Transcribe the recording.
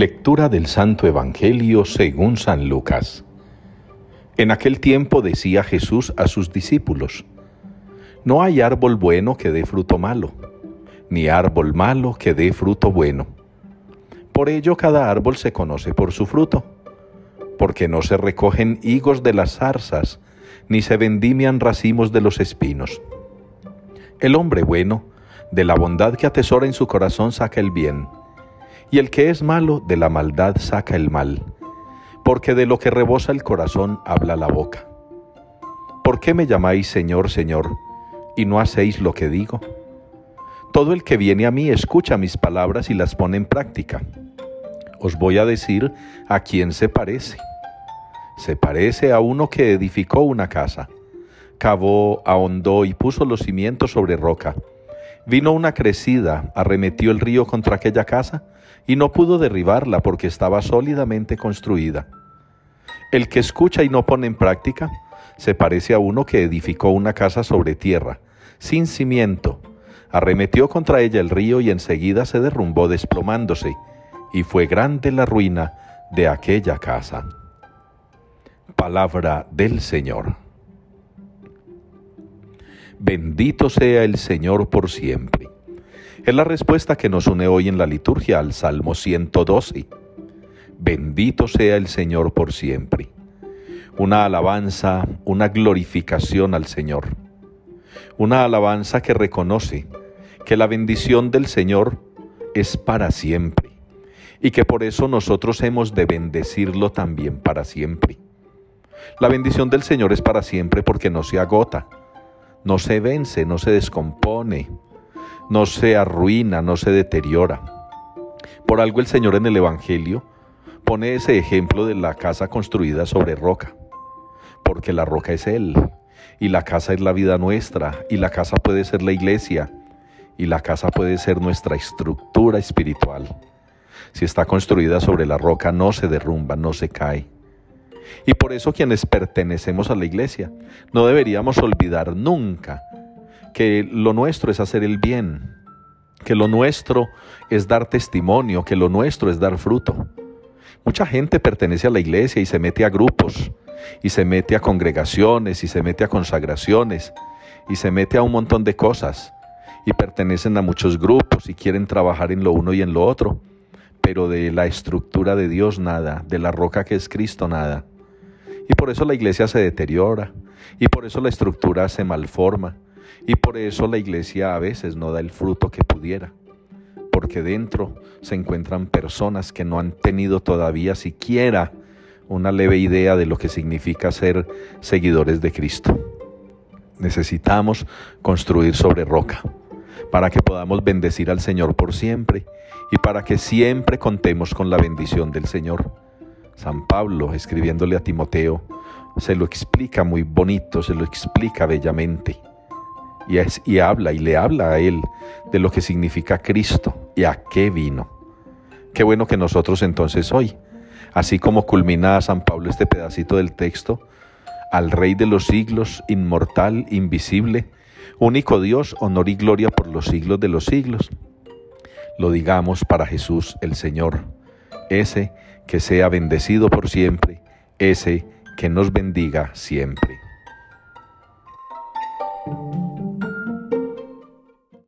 Lectura del Santo Evangelio según San Lucas. En aquel tiempo decía Jesús a sus discípulos, No hay árbol bueno que dé fruto malo, ni árbol malo que dé fruto bueno. Por ello cada árbol se conoce por su fruto, porque no se recogen higos de las zarzas, ni se vendimian racimos de los espinos. El hombre bueno, de la bondad que atesora en su corazón, saca el bien y el que es malo de la maldad saca el mal, porque de lo que rebosa el corazón habla la boca. ¿Por qué me llamáis Señor, Señor, y no hacéis lo que digo? Todo el que viene a mí escucha mis palabras y las pone en práctica. Os voy a decir a quién se parece. Se parece a uno que edificó una casa, cavó, ahondó y puso los cimientos sobre roca. Vino una crecida, arremetió el río contra aquella casa y no pudo derribarla porque estaba sólidamente construida. El que escucha y no pone en práctica se parece a uno que edificó una casa sobre tierra, sin cimiento, arremetió contra ella el río y enseguida se derrumbó desplomándose, y fue grande la ruina de aquella casa. Palabra del Señor. Bendito sea el Señor por siempre. Es la respuesta que nos une hoy en la liturgia al Salmo 112. Bendito sea el Señor por siempre. Una alabanza, una glorificación al Señor. Una alabanza que reconoce que la bendición del Señor es para siempre y que por eso nosotros hemos de bendecirlo también para siempre. La bendición del Señor es para siempre porque no se agota, no se vence, no se descompone, no se arruina, no se deteriora. Por algo el Señor en el Evangelio pone ese ejemplo de la casa construida sobre roca, porque la roca es Él, y la casa es la vida nuestra, y la casa puede ser la iglesia, y la casa puede ser nuestra estructura espiritual. Si está construida sobre la roca, no se derrumba, no se cae. Y por eso quienes pertenecemos a la iglesia, no deberíamos olvidar nunca que lo nuestro es hacer el bien, que lo nuestro es dar testimonio, que lo nuestro es dar fruto. Mucha gente pertenece a la iglesia y se mete a grupos, y se mete a congregaciones, y se mete a consagraciones, y se mete a un montón de cosas, y pertenecen a muchos grupos y quieren trabajar en lo uno y en lo otro, pero de la estructura de Dios nada, de la roca que es Cristo nada. Y por eso la iglesia se deteriora, y por eso la estructura se malforma, y por eso la iglesia a veces no da el fruto que pudiera, porque dentro se encuentran personas que no han tenido todavía siquiera una leve idea de lo que significa ser seguidores de Cristo. Necesitamos construir sobre roca para que podamos bendecir al Señor por siempre y para que siempre contemos con la bendición del Señor. San Pablo, escribiéndole a Timoteo, se lo explica muy bonito, se lo explica bellamente y, habla y le habla a él de lo que significa Cristo y a qué vino. Qué bueno que nosotros entonces hoy, así como culmina San Pablo este pedacito del texto, al Rey de los siglos, inmortal, invisible, único Dios, honor y gloria por los siglos de los siglos. Lo digamos para Jesús el Señor, ese que sea bendecido por siempre, ese que nos bendiga siempre.